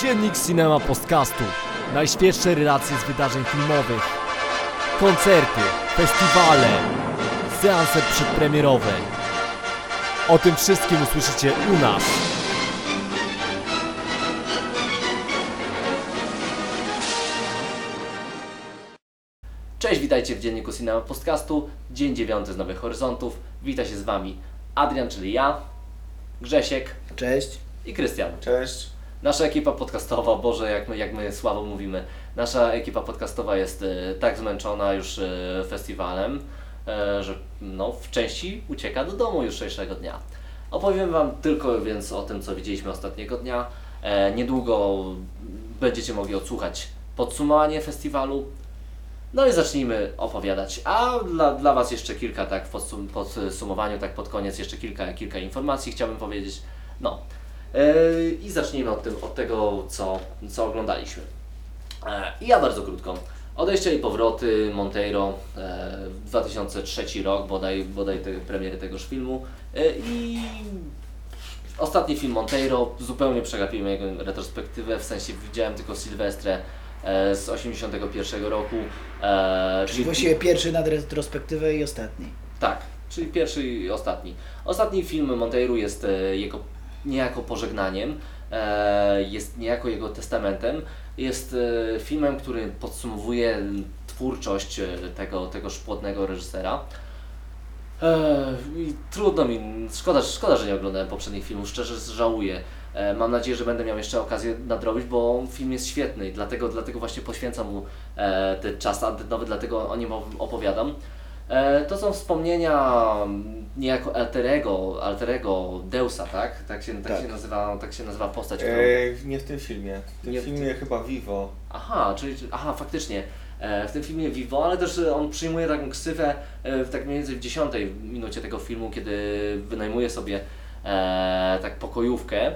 Dziennik Cinema Podcastu. Najświeższe relacje z wydarzeń filmowych. Koncerty, festiwale, seanse przedpremierowe. O tym wszystkim usłyszycie u nas. Cześć, witajcie w dzienniku Cinema Podcastu. Dzień dziewiąty z Nowych Horyzontów. Wita się z Wami Adrian, czyli ja, Grzesiek Cześć. i Krystian. Cześć. Nasza ekipa podcastowa, Boże, jak my, jak my słabo mówimy, nasza ekipa podcastowa jest e, tak zmęczona już e, festiwalem, e, że no, w części ucieka do domu jutrzejszego dnia. Opowiem Wam tylko więc o tym, co widzieliśmy ostatniego dnia. Niedługo będziecie mogli odsłuchać podsumowanie festiwalu. No i zacznijmy opowiadać. A dla, dla Was jeszcze kilka, tak w podsum- podsumowaniu, tak pod koniec, jeszcze kilka, kilka informacji chciałbym powiedzieć. No. Yy, I zacznijmy od, tym, od tego, co, co oglądaliśmy. E, I ja bardzo krótko. Odejścia i powroty Monteiro, e, 2003 rok, bodaj, bodaj te, premiery tegoż filmu. E, I ostatni film Monteiro, zupełnie przegapiłem jego retrospektywę, w sensie widziałem tylko Sylwestrę e, z 81 roku. E, Czyli właściwie pierwszy nad retrospektywę i ostatni. tak, czyli pierwszy i ostatni. Ostatni film Monteiro jest e, jego niejako pożegnaniem, e, jest niejako jego testamentem. Jest e, filmem, który podsumowuje twórczość e, tego, tego szpłodnego reżysera. I trudno mi, szkoda, szkoda, że nie oglądałem poprzednich filmów, szczerze żałuję. Mam nadzieję, że będę miał jeszcze okazję nadrobić, bo film jest świetny i dlatego, dlatego właśnie poświęcam mu ten czas antenowy, dlatego o nim opowiadam. E, to są wspomnienia mm, niejako alterego, alterego Deusa, tak? Tak się, tak Tak. się, nazywa, tak się nazywa postać, którą... E, nie w tym filmie. W tym Nie w filmie chyba Vivo. Aha, czyli, aha, faktycznie. E, w tym filmie Vivo, ale też e, on przyjmuje taką ksywę e, w tak mniej więcej w dziesiątej minucie tego filmu, kiedy wynajmuje sobie e, tak pokojówkę,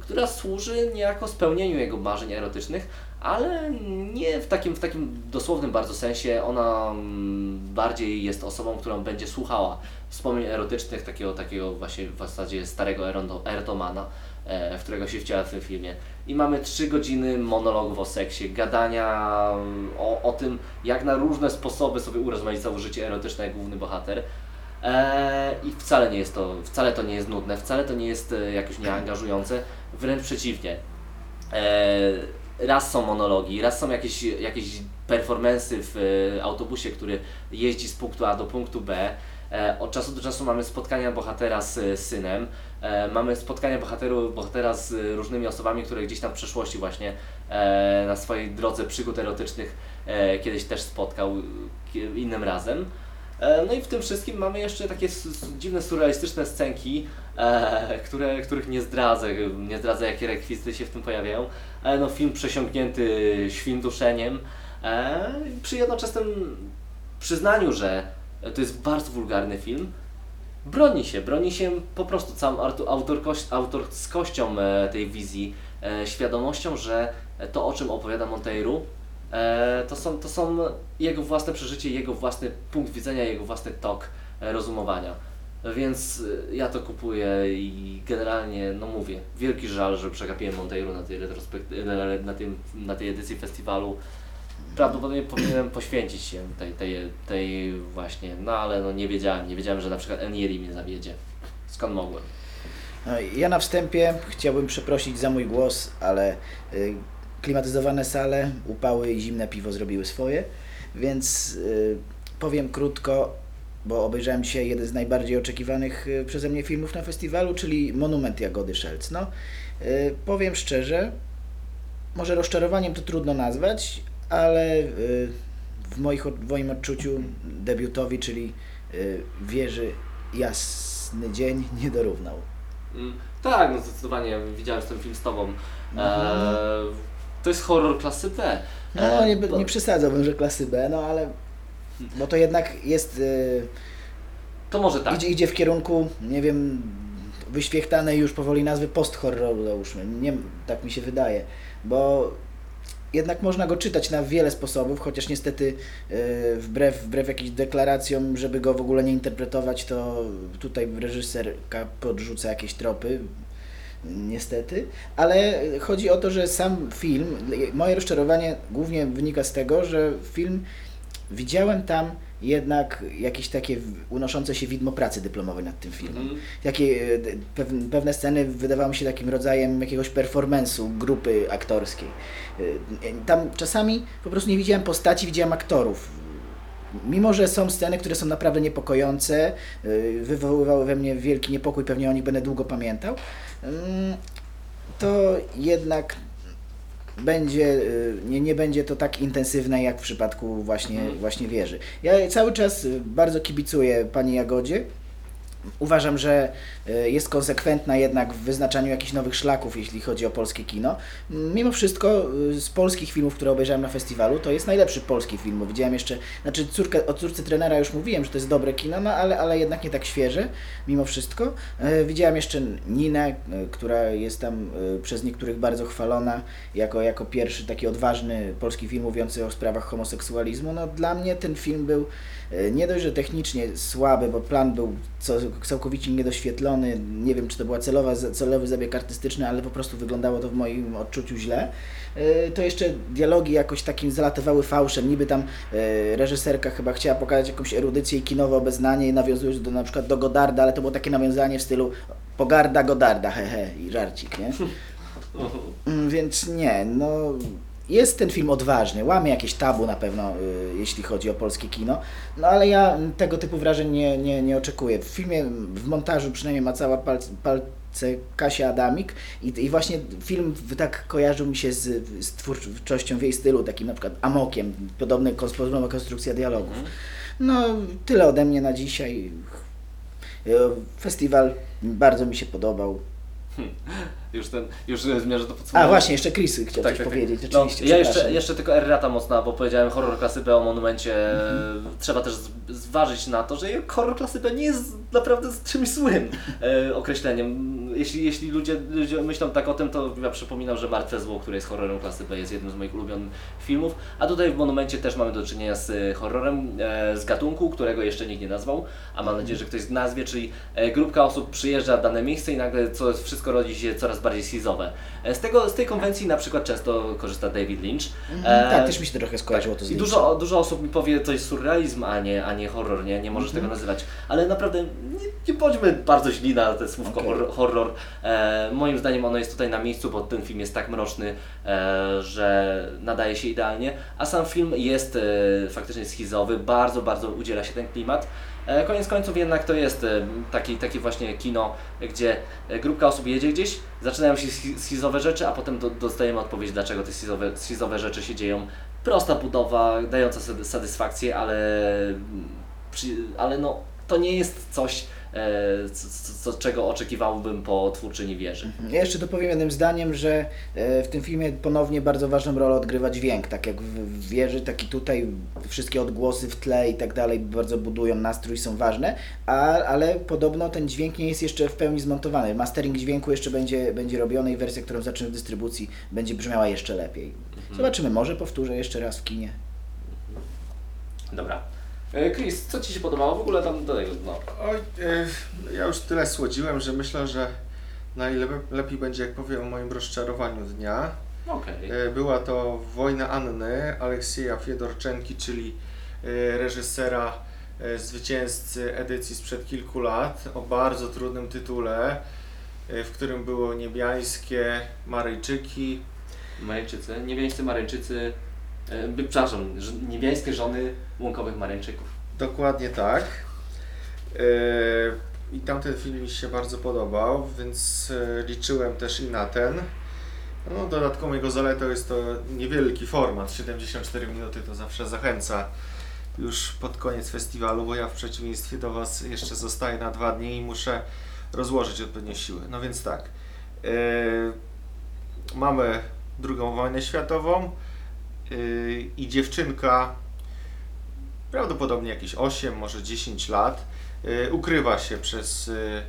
która służy niejako spełnieniu jego marzeń erotycznych, ale nie w takim, w takim dosłownym bardzo sensie. Ona mm, bardziej jest osobą, którą będzie słuchała wspomnień erotycznych takiego, takiego właśnie w zasadzie starego erotomana, e, w którego się wciela w tym filmie. I mamy trzy godziny monologów o seksie, gadania mm, o, o tym, jak na różne sposoby sobie urozmaicało życie erotyczne jak główny bohater. Eee, I wcale nie jest to, wcale to nie jest nudne, wcale to nie jest e, jakoś nieangażujące, wręcz przeciwnie. Eee, raz są monologi, raz są jakieś, jakieś performensy w e, autobusie, który jeździ z punktu A do punktu B. E, od czasu do czasu mamy spotkania bohatera z e, synem, mamy spotkania bohateru, bohatera z różnymi osobami, które gdzieś tam w przeszłości właśnie na swojej drodze przygód erotycznych kiedyś też spotkał innym razem. E, No i w tym wszystkim mamy jeszcze takie dziwne, surrealistyczne scenki, e, które, których nie zdradzę, nie zdradzę jakie rekwizyty się w tym pojawiają, ale no film przesiąknięty świnduszeniem, e, przy jednoczesnym przyznaniu, że to jest bardzo wulgarny film, broni się, broni się po prostu całą autorskością e, tej wizji, e, świadomością, że to o czym opowiada Monteiro e, to, są, to są jego własne przeżycie, jego własny punkt widzenia, jego własny tok e, rozumowania. Więc e, ja to kupuję i generalnie, no mówię, wielki żal, że przegapiłem Monteiro na tej, na, na, tej edycji festiwalu. Prawdopodobnie powinienem poświęcić się tej, tej, tej właśnie, no ale no nie wiedziałem, nie wiedziałem, że na przykład Enieri mnie zawiedzie. Skąd mogłem? No, ja na wstępie chciałbym przeprosić za mój głos, ale y, klimatyzowane sale, upały i zimne piwo zrobiły swoje, więc y, powiem krótko, bo obejrzałem dzisiaj jeden z najbardziej oczekiwanych y, przeze mnie filmów na festiwalu, czyli Monument Jagody Szelc. No, y, powiem szczerze, może rozczarowaniem to trudno nazwać, ale y, w, moich, w moim odczuciu debiutowi, czyli y, wieży Jasny Dzień nie dorównał. Mm, tak, no zdecydowanie widziałem ten film z Tobą. E, Mhm. To jest horror klasy B. No, E, nie, nie przesadzałbym, że klasy B, no ale. Bo to jednak jest. y, To może tak. idzie, idzie w kierunku, nie wiem, wyświechtanej już powoli nazwy post-horroru, załóżmy. Nie, tak mi się wydaje. Bo jednak można go czytać na wiele sposobów, chociaż niestety y, wbrew, wbrew jakimś deklaracjom, żeby go w ogóle nie interpretować, to tutaj reżyserka podrzuca jakieś tropy. Niestety, ale chodzi o to, że sam film, moje rozczarowanie głównie wynika z tego, że film widziałem tam jednak jakieś takie unoszące się widmo pracy dyplomowej nad tym filmem. Mhm. Takie e, pewne sceny wydawały mi się takim rodzajem jakiegoś performance'u grupy aktorskiej. E, Tam czasami po prostu nie widziałem postaci, widziałem aktorów. Mimo, że są sceny, które są naprawdę niepokojące, y, wywoływały we mnie wielki niepokój, pewnie o nich będę długo pamiętał, mm, to jednak będzie, y, nie, nie będzie to tak intensywne jak w przypadku właśnie, Mhm. właśnie wieży. Ja cały czas bardzo kibicuję Pani Jagodzie. Uważam, że y, jest konsekwentna jednak w wyznaczaniu jakichś nowych szlaków, jeśli chodzi o polskie kino. Mimo wszystko y, z polskich filmów, które obejrzałem na festiwalu, to jest najlepszy polski film. Widziałem jeszcze, znaczy córkę, o córce trenera już mówiłem, że to jest dobre kino, no ale, ale jednak nie tak świeże, mimo wszystko. E, Widziałem jeszcze Ninę, e, która jest tam e, przez niektórych bardzo chwalona jako, jako pierwszy taki odważny polski film mówiący o sprawach homoseksualizmu. No dla mnie ten film był e, nie dość, że technicznie słaby, bo plan był co, całkowicie niedoświetlony. Nie wiem, czy to była celowa, celowy zabieg artystyczny, ale po prostu wyglądało to w moim odczuciu źle. E, To jeszcze dialogi jakoś takim zalatywały fałszem. Niby tam e, reżyserka chyba chciała pokazać jakąś erudycję i kinowe obeznanie, nawiązując do, na przykład do Godarda, ale to było takie nawiązanie w stylu Pogarda Godarda, hehe, i żarcik, nie? Mm, Więc nie, no jest ten film odważny, łamie jakieś tabu na pewno, y, jeśli chodzi o polskie kino, no ale ja tego typu wrażeń nie, nie, nie oczekuję. W filmie, w montażu przynajmniej ma cała palce, palce Kasia Adamik i, i właśnie film tak kojarzył mi się z, z twórczością w jej stylu, takim na przykład Amokiem, podobny, kons- podobna konstrukcja dialogów. No, tyle ode mnie na dzisiaj. Y, Festiwal bardzo mi się podobał. Już ten, już e, zmierzę do podsumowania. A właśnie, jeszcze Chris chciał coś powiedzieć, No, oczywiście. ja jeszcze, jeszcze tylko errata mocna, bo powiedziałem horror klasy B o monumencie. Mhm. Trzeba też zważyć na to, że horror klasy B nie jest naprawdę czymś złym e, określeniem. Jeśli, jeśli ludzie, ludzie myślą tak o tym, to ja przypominam, że Martwe Zło, które jest horrorem klasy B, jest jednym z moich ulubionych filmów. A tutaj w monumencie też mamy do czynienia z e, horrorem e, z gatunku, którego jeszcze nikt nie nazwał, a mam nadzieję, że ktoś nazwie, czyli e, grupka osób przyjeżdża w dane miejsce i nagle co, wszystko rodzi się coraz bardziej schizowe. E, Z, tego, z tej konwencji na przykład często korzysta David Lynch. Mhm, E, tak, też mi się trochę skojarzyło to z I Lynchem. dużo, dużo osób mi powie, to jest surrealizm, a nie, a nie horror, nie, nie możesz Mhm. tego nazywać. Ale naprawdę nie, nie bądźmy bardzo źli na te słówko horror. horror. E, moim zdaniem ono jest tutaj na miejscu, bo ten film jest tak mroczny, e, że nadaje się idealnie. A sam film jest e, faktycznie schizowy, bardzo, bardzo udziela się ten klimat. E, Koniec końców jednak to jest e, taki, takie właśnie kino, gdzie e, grupka osób jedzie gdzieś, zaczynają się schi- schizowe rzeczy, a potem do, dostajemy odpowiedź, dlaczego te schizowe, schizowe rzeczy się dzieją. Prosta budowa, dająca satysfakcję, ale, przy, ale no, to nie jest coś, co, co, czego oczekiwałbym po twórczyni wieży. Ja jeszcze dopowiem jednym zdaniem, że e, w tym filmie ponownie bardzo ważną rolę odgrywa dźwięk, tak jak w wieży, tak i tutaj wszystkie odgłosy w tle i tak dalej bardzo budują nastrój, są ważne, a, ale podobno ten dźwięk nie jest jeszcze w pełni zmontowany. Mastering dźwięku jeszcze będzie, będzie robiony i wersja, którą zaczniemy w dystrybucji będzie brzmiała jeszcze lepiej. Zobaczymy, może powtórzę jeszcze raz w kinie. Dobra. E, Chris, co Ci się podobało w ogóle tam do tego? No. Oj, e, ja już tyle słodziłem, że myślę, że najlepiej będzie, jak powiem o moim rozczarowaniu dnia. Okej. E, Była to Wojna Anny Aleksieja Fiedorczenki, czyli e, reżysera e, zwycięzcy edycji sprzed kilku lat o bardzo trudnym tytule, e, w którym było niebiańskie Maryjczyki, Maryjczycy, niebiańscy Maryjczycy, by- przepraszam, niebiańskie żony łąkowych Maryjczyków. Dokładnie tak. E, I tamten film mi się bardzo podobał, więc e, liczyłem też i na ten. No, dodatkową jego zaletą jest to niewielki format, 74 minuty to zawsze zachęca już pod koniec festiwalu, bo ja w przeciwieństwie do Was jeszcze zostaję na dwa dni i muszę rozłożyć odpowiednie siły. No więc tak, e, mamy drugą wojnę światową e, i dziewczynka prawdopodobnie jakieś 8, może 10 lat. Y, Ukrywa się przez y,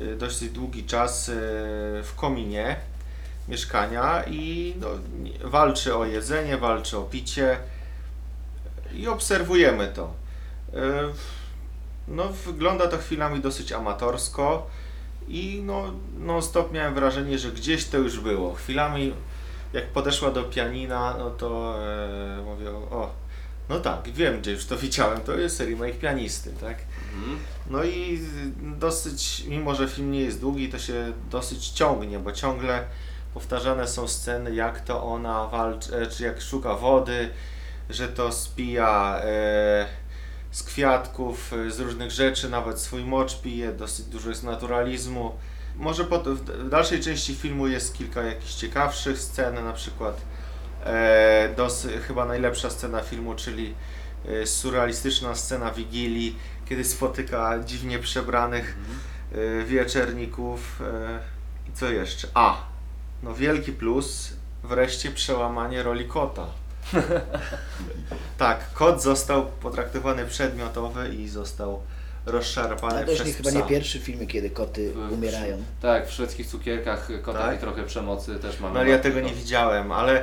y, dość długi czas y, w kominie mieszkania i no, walczy o jedzenie, walczy o picie i obserwujemy to. Y, No, wygląda to chwilami dosyć amatorsko i no non stop miałem wrażenie, że gdzieś to już było. Chwilami jak podeszła do pianina, no to e, mówię, o, no tak, wiem gdzie już to widziałem, to jest remake pianisty, tak? Mhm. No i dosyć, mimo że film nie jest długi, to się dosyć ciągnie, bo ciągle powtarzane są sceny, jak to ona walczy, e, czy jak szuka wody, że to spija e, z kwiatków, e, z różnych rzeczy, nawet swój mocz pije, dosyć dużo jest naturalizmu. Może po, w dalszej części filmu jest kilka jakichś ciekawszych scen, na przykład e, dosy, chyba najlepsza scena filmu, czyli e, surrealistyczna scena Wigilii, kiedy spotyka dziwnie przebranych e, wieczerników. E, I co jeszcze? A, no wielki plus, wreszcie przełamanie roli kota. tak, kot został potraktowany przedmiotowy i został rozszarpany Ale to już przez nie, chyba psa. nie pierwszy film, kiedy koty W- umierają. Tak, w szwedzkich cukierkach kota Tak? i trochę przemocy też mamy. No ale ja tego nie widziałem, ale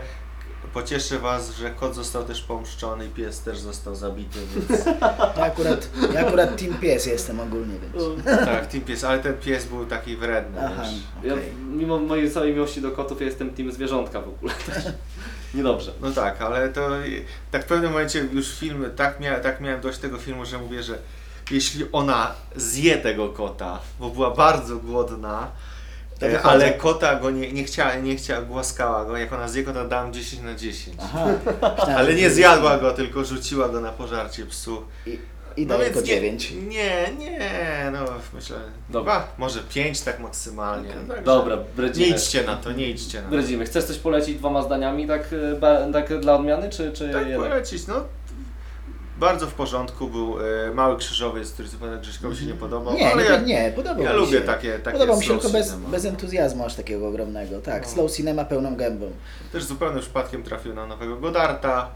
pocieszę Was, że kot został też pomszczony i pies też został zabity, więc Ja akurat, ja akurat team pies jestem ogólnie, więc... tak, ten pies, ale ten pies był taki wredny, Aha, wiesz. Ja, okej. mimo mojej całej miłości do kotów, ja jestem team zwierzątka w ogóle. Niedobrze. No tak, ale to tak w pewnym momencie już film, tak, mia, tak miałem dość tego filmu, że mówię, że jeśli ona zje tego kota, bo była bardzo głodna, To e, ale kota go nie, nie chciała, nie chciała, głaskała go, jak ona zje kota dam 10 na 10. Aha. Ale nie zjadła go, tylko rzuciła go na pożarcie psu. I, i No więc go nie, 9. nie, nie, no myślę, Dobra. dwa, może pięć tak maksymalnie. Także Dobra, Nie bredzimy. idźcie na to, nie idźcie na to. Bredzimy. Chcesz coś polecić dwoma zdaniami tak, e, tak dla odmiany, czy, czy Tak jednak? polecić, no bardzo w porządku był e, Mały Krzyżowiec, który zupełnie Grześkowi się nie podobał, Nie, ale nie, ja, nie, podobał ja mi lubię się. takie, takie Podobał mi się slow tylko bez, cinema. bez entuzjazmu aż takiego ogromnego. Tak, No. slow cinema pełną gębą. Też zupełnym przypadkiem trafił na nowego Godarta.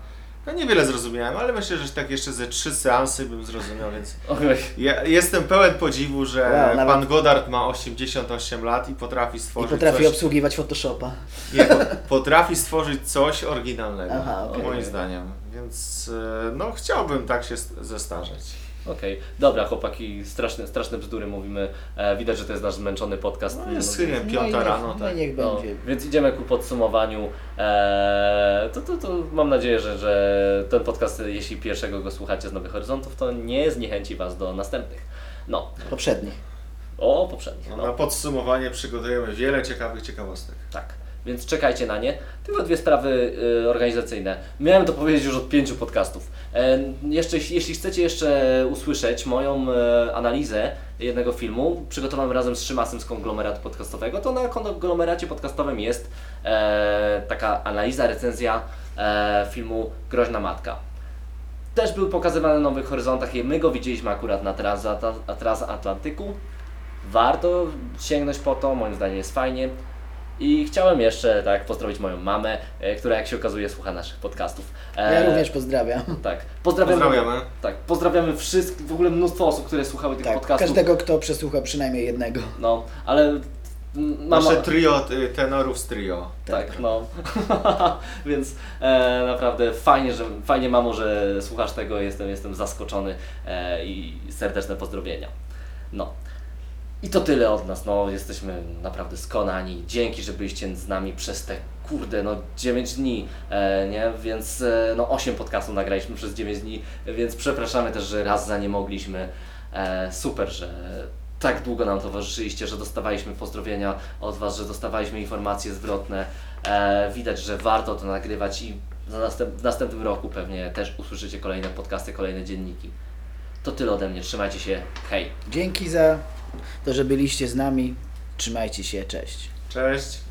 No niewiele zrozumiałem, ale myślę, że tak jeszcze ze trzy seansy bym zrozumiał, więc Okej. ja jestem pełen podziwu, że Wow, nawet- pan Godard ma 88 lat i potrafi I stworzyć potrafi coś... obsługiwać Photoshopa. Nie, po, potrafi stworzyć coś oryginalnego, Aha, okej. moim zdaniem. Więc e, no chciałbym tak się st- zestarzeć. Okej, dobra chłopaki, straszne, straszne bzdury mówimy. E, widać, że to jest nasz zmęczony podcast. No jest No, chyba No piąta niech, rano, no i tak. niech No, będzie. więc idziemy ku podsumowaniu. Eee, to, to, to mam nadzieję, że, że ten podcast, jeśli pierwszego go słuchacie z Nowych Horyzontów, to nie zniechęci Was do następnych. No, Poprzedni. o poprzednich. No, No. Na podsumowanie przygotujemy wiele ciekawych ciekawostek. Tak, więc czekajcie na nie. Tylko dwie sprawy y, organizacyjne. Miałem to powiedzieć już od pięciu podcastów. E, jeszcze, jeśli chcecie jeszcze usłyszeć moją e, analizę jednego filmu, przygotowaną razem z Szymasem z konglomeratu podcastowego, to na konglomeracie podcastowym jest e, taka analiza, recenzja e, filmu Groźna Matka. Też był pokazywany na Nowych Horyzontach i my go widzieliśmy akurat na Transatlantyku. Warto sięgnąć po to, moim zdaniem jest fajnie. I chciałem jeszcze tak pozdrowić moją mamę, e, która jak się okazuje słucha naszych podcastów. E, Ja również pozdrawiam. Tak, pozdrawiamy. Pozdrawiamy. Tak, pozdrawiamy wszystkich, w ogóle mnóstwo osób, które słuchały tych Tak, podcastów. każdego, kto przesłucha przynajmniej jednego. No, ale mm, mama... Nasze trio y, tenorów z trio. Tak, no. Więc e, naprawdę fajnie, że fajnie mamo, że słuchasz tego, jestem, jestem zaskoczony e, i serdeczne pozdrowienia. No. I to tyle od nas, no jesteśmy naprawdę skonani. Dzięki, że byliście z nami przez te kurde, no 9 dni, e, nie? Więc e, no 8 podcastów nagraliśmy przez 9 dni, więc przepraszamy też, że raz za nie mogliśmy. E, super, że tak długo nam towarzyszyliście, że dostawaliśmy pozdrowienia od Was, że dostawaliśmy informacje zwrotne. E, widać, że warto to nagrywać i następ, w następnym roku pewnie też usłyszycie kolejne podcasty, kolejne dzienniki. To tyle ode mnie, trzymajcie się, hej! Dzięki za to, że byliście z nami. Trzymajcie się, cześć. Cześć.